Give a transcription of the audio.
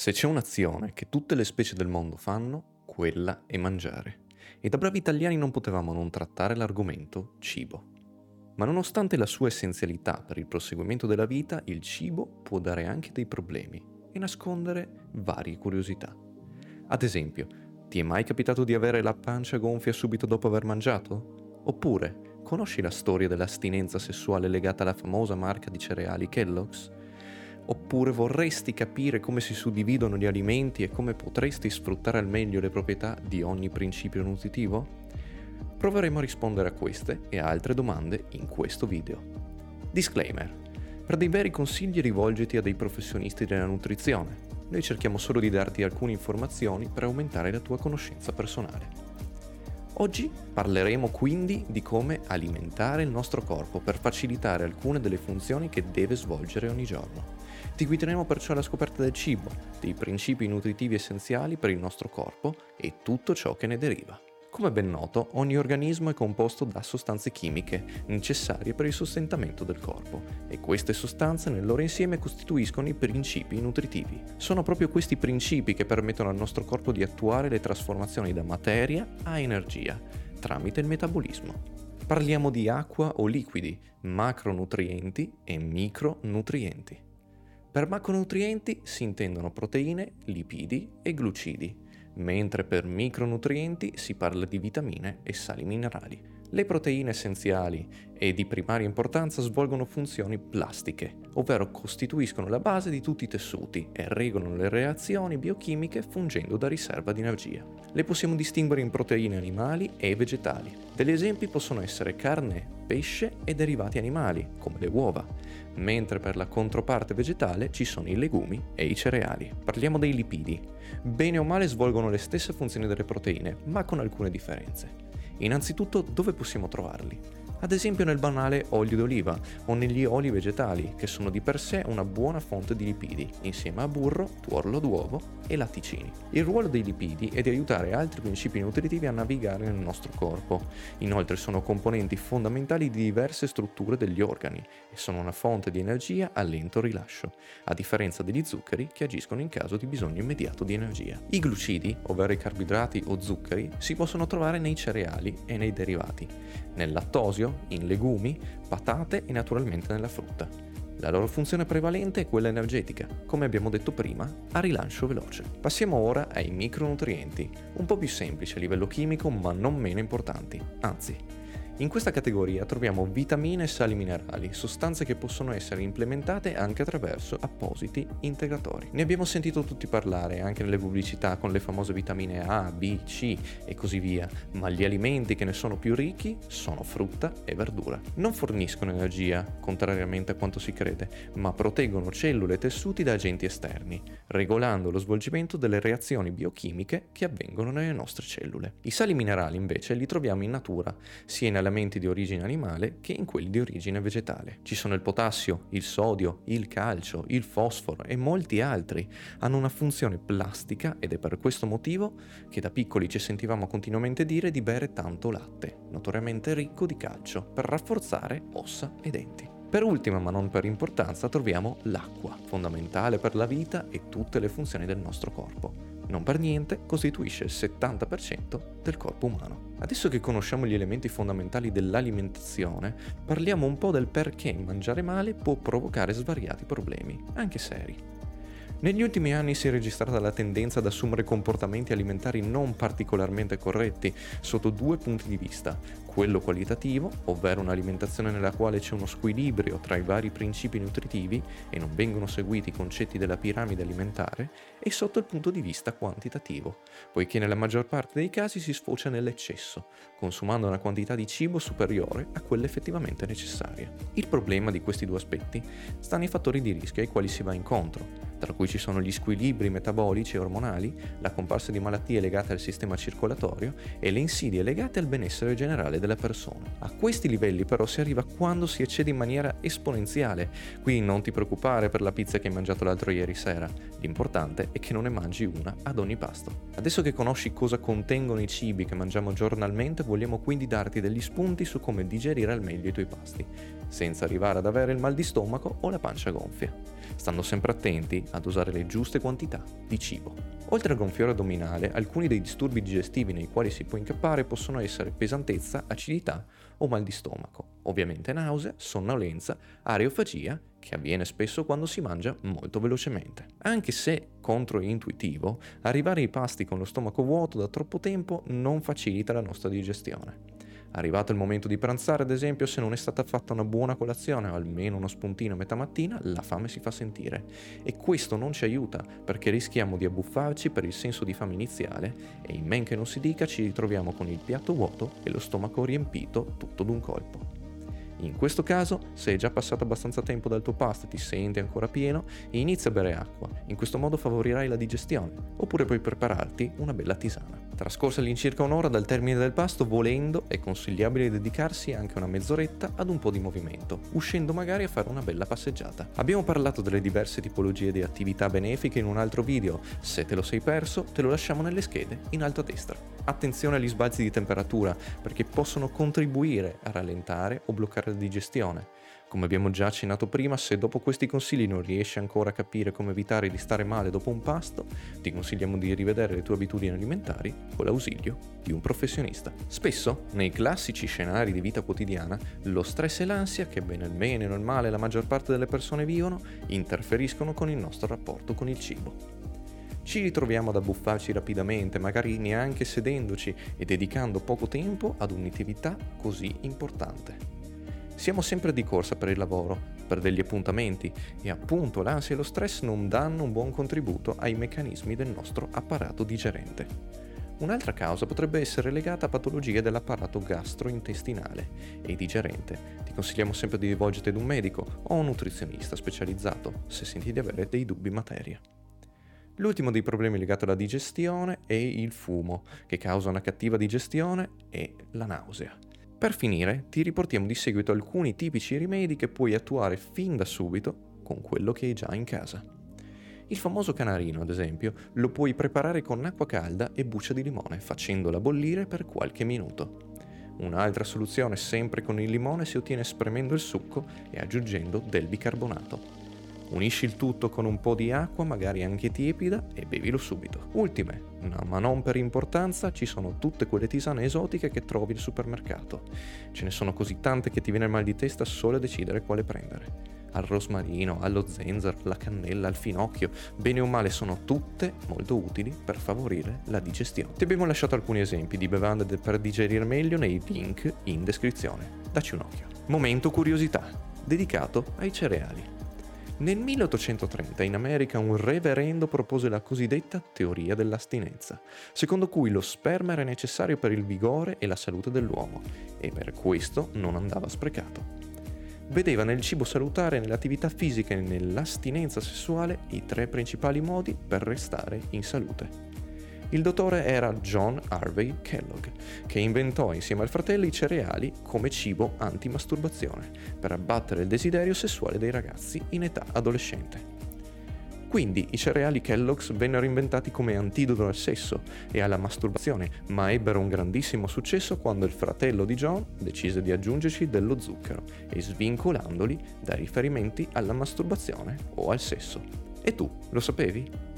Se c'è un'azione che tutte le specie del mondo fanno, quella è mangiare. E da bravi italiani non potevamo non trattare l'argomento cibo. Ma nonostante la sua essenzialità per il proseguimento della vita, il cibo può dare anche dei problemi e nascondere varie curiosità. Ad esempio, ti è mai capitato di avere la pancia gonfia subito dopo aver mangiato? Oppure, conosci la storia dell'astinenza sessuale legata alla famosa marca di cereali Kellogg's? Oppure vorresti capire come si suddividono gli alimenti e come potresti sfruttare al meglio le proprietà di ogni principio nutritivo? Proveremo a rispondere a queste e a altre domande in questo video. Disclaimer. Per dei veri consigli rivolgiti a dei professionisti della nutrizione. Noi cerchiamo solo di darti alcune informazioni per aumentare la tua conoscenza personale. Oggi parleremo quindi di come alimentare il nostro corpo per facilitare alcune delle funzioni che deve svolgere ogni giorno. Ti guideremo perciò alla scoperta del cibo, dei principi nutritivi essenziali per il nostro corpo e tutto ciò che ne deriva. Come ben noto, ogni organismo è composto da sostanze chimiche necessarie per il sostentamento del corpo e queste sostanze nel loro insieme costituiscono i principi nutritivi. Sono proprio questi principi che permettono al nostro corpo di attuare le trasformazioni da materia a energia tramite il metabolismo. Parliamo di acqua o liquidi, macronutrienti e micronutrienti. Per macronutrienti si intendono proteine, lipidi e glucidi mentre per micronutrienti si parla di vitamine e sali minerali. Le proteine essenziali e di primaria importanza svolgono funzioni plastiche, ovvero costituiscono la base di tutti i tessuti e regolano le reazioni biochimiche fungendo da riserva di energia. Le possiamo distinguere in proteine animali e vegetali. Degli esempi possono essere carne, pesce e derivati animali, come le uova, mentre per la controparte vegetale ci sono i legumi e i cereali. Parliamo dei lipidi. Bene o male svolgono le stesse funzioni delle proteine, ma con alcune differenze. Innanzitutto dove possiamo trovarli? Ad esempio nel banale olio d'oliva o negli oli vegetali, che sono di per sé una buona fonte di lipidi, insieme a burro, tuorlo d'uovo e latticini. Il ruolo dei lipidi è di aiutare altri principi nutritivi a navigare nel nostro corpo. Inoltre sono componenti fondamentali di diverse strutture degli organi e sono una fonte di energia a lento rilascio, a differenza degli zuccheri che agiscono in caso di bisogno immediato di energia. I glucidi, ovvero i carboidrati o zuccheri, si possono trovare nei cereali e nei derivati, nel lattosio, in legumi, patate e naturalmente nella frutta. La loro funzione prevalente è quella energetica, come abbiamo detto prima, a rilancio veloce. Passiamo ora ai micronutrienti, un po' più semplici a livello chimico ma non meno importanti, anzi in questa categoria troviamo vitamine e sali minerali, sostanze che possono essere implementate anche attraverso appositi integratori. Ne abbiamo sentito tutti parlare anche nelle pubblicità con le famose vitamine A, B, C e così via, ma gli alimenti che ne sono più ricchi sono frutta e verdura. Non forniscono energia, contrariamente a quanto si crede, ma proteggono cellule e tessuti da agenti esterni, regolando lo svolgimento delle reazioni biochimiche che avvengono nelle nostre cellule. I sali minerali invece li troviamo in natura, sia in elementi di origine animale che in quelli di origine vegetale. Ci sono il potassio, il sodio, il calcio, il fosforo e molti altri. Hanno una funzione plastica ed è per questo motivo che da piccoli ci sentivamo continuamente dire di bere tanto latte, notoriamente ricco di calcio, per rafforzare ossa e denti. Per ultima, ma non per importanza, troviamo l'acqua, fondamentale per la vita e tutte le funzioni del nostro corpo non per niente costituisce il 70% del corpo umano. Adesso che conosciamo gli elementi fondamentali dell'alimentazione, parliamo un po' del perché mangiare male può provocare svariati problemi, anche seri. Negli ultimi anni si è registrata la tendenza ad assumere comportamenti alimentari non particolarmente corretti sotto due punti di vista, quello qualitativo, ovvero un'alimentazione nella quale c'è uno squilibrio tra i vari principi nutritivi e non vengono seguiti i concetti della piramide alimentare, e sotto il punto di vista quantitativo, poiché nella maggior parte dei casi si sfocia nell'eccesso, consumando una quantità di cibo superiore a quella effettivamente necessaria. Il problema di questi due aspetti sta nei fattori di rischio ai quali si va incontro, tra cui ci sono gli squilibri metabolici e ormonali, la comparsa di malattie legate al sistema circolatorio e le insidie legate al benessere generale della persona. A questi livelli però si arriva quando si eccede in maniera esponenziale, quindi non ti preoccupare per la pizza che hai mangiato l'altro ieri sera, l'importante è che non ne mangi una ad ogni pasto. Adesso che conosci cosa contengono i cibi che mangiamo giornalmente, vogliamo quindi darti degli spunti su come digerire al meglio i tuoi pasti, senza arrivare ad avere il mal di stomaco o la pancia gonfia, stando sempre attenti ad usare le giuste quantità di cibo. Oltre al gonfiore addominale, alcuni dei disturbi digestivi nei quali si può incappare possono essere pesantezza, acidità o mal di stomaco, ovviamente nausea, sonnolenza, areofagia, che avviene spesso quando si mangia molto velocemente. Anche se controintuitivo, arrivare ai pasti con lo stomaco vuoto da troppo tempo non facilita la nostra digestione. Arrivato il momento di pranzare, ad esempio, se non è stata fatta una buona colazione o almeno uno spuntino a metà mattina, la fame si fa sentire. E questo non ci aiuta, perché rischiamo di abbuffarci per il senso di fame iniziale e in men che non si dica ci ritroviamo con il piatto vuoto e lo stomaco riempito tutto d'un colpo. In questo caso, se è già passato abbastanza tempo dal tuo pasto e ti senti ancora pieno, inizia a bere acqua. In questo modo favorirai la digestione, oppure puoi prepararti una bella tisana. Trascorsa all'incirca un'ora dal termine del pasto, volendo, è consigliabile dedicarsi anche una mezz'oretta ad un po' di movimento, uscendo magari a fare una bella passeggiata. Abbiamo parlato delle diverse tipologie di attività benefiche in un altro video, se te lo sei perso te lo lasciamo nelle schede in alto a destra. Attenzione agli sbalzi di temperatura, perché possono contribuire a rallentare o bloccare la digestione come abbiamo già accennato prima, se dopo questi consigli non riesci ancora a capire come evitare di stare male dopo un pasto, ti consigliamo di rivedere le tue abitudini alimentari con l'ausilio di un professionista. Spesso, nei classici scenari di vita quotidiana, lo stress e l'ansia, che bene il bene o male la maggior parte delle persone vivono, interferiscono con il nostro rapporto con il cibo. Ci ritroviamo ad abbuffarci rapidamente, magari neanche sedendoci e dedicando poco tempo ad un'attività così importante. Siamo sempre di corsa per il lavoro, per degli appuntamenti e appunto l'ansia e lo stress non danno un buon contributo ai meccanismi del nostro apparato digerente. Un'altra causa potrebbe essere legata a patologie dell'apparato gastrointestinale e digerente. Ti consigliamo sempre di rivolgerti ad un medico o un nutrizionista specializzato se senti di avere dei dubbi in materia. L'ultimo dei problemi legato alla digestione è il fumo, che causa una cattiva digestione e la nausea. Per finire, ti riportiamo di seguito alcuni tipici rimedi che puoi attuare fin da subito con quello che hai già in casa. Il famoso canarino, ad esempio, lo puoi preparare con acqua calda e buccia di limone, facendola bollire per qualche minuto. Un'altra soluzione sempre con il limone si ottiene spremendo il succo e aggiungendo del bicarbonato. Unisci il tutto con un po' di acqua, magari anche tiepida, e bevilo subito. Ultime, no, ma non per importanza, ci sono tutte quelle tisane esotiche che trovi al supermercato. Ce ne sono così tante che ti viene il mal di testa solo a decidere quale prendere. Al rosmarino, allo zenzero, alla cannella, al finocchio, bene o male sono tutte molto utili per favorire la digestione. Ti abbiamo lasciato alcuni esempi di bevande per digerire meglio nei link in descrizione. Dacci un occhio. Momento curiosità, dedicato ai cereali. Nel 1830 in America un reverendo propose la cosiddetta teoria dell'astinenza, secondo cui lo sperma era necessario per il vigore e la salute dell'uomo e per questo non andava sprecato. Vedeva nel cibo salutare, nell'attività fisica e nell'astinenza sessuale i tre principali modi per restare in salute. Il dottore era John Harvey Kellogg, che inventò insieme al fratello i cereali come cibo anti-masturbazione, per abbattere il desiderio sessuale dei ragazzi in età adolescente. Quindi i cereali Kellogg's vennero inventati come antidoto al sesso e alla masturbazione, ma ebbero un grandissimo successo quando il fratello di John decise di aggiungerci dello zucchero e svincolandoli dai riferimenti alla masturbazione o al sesso. E tu lo sapevi?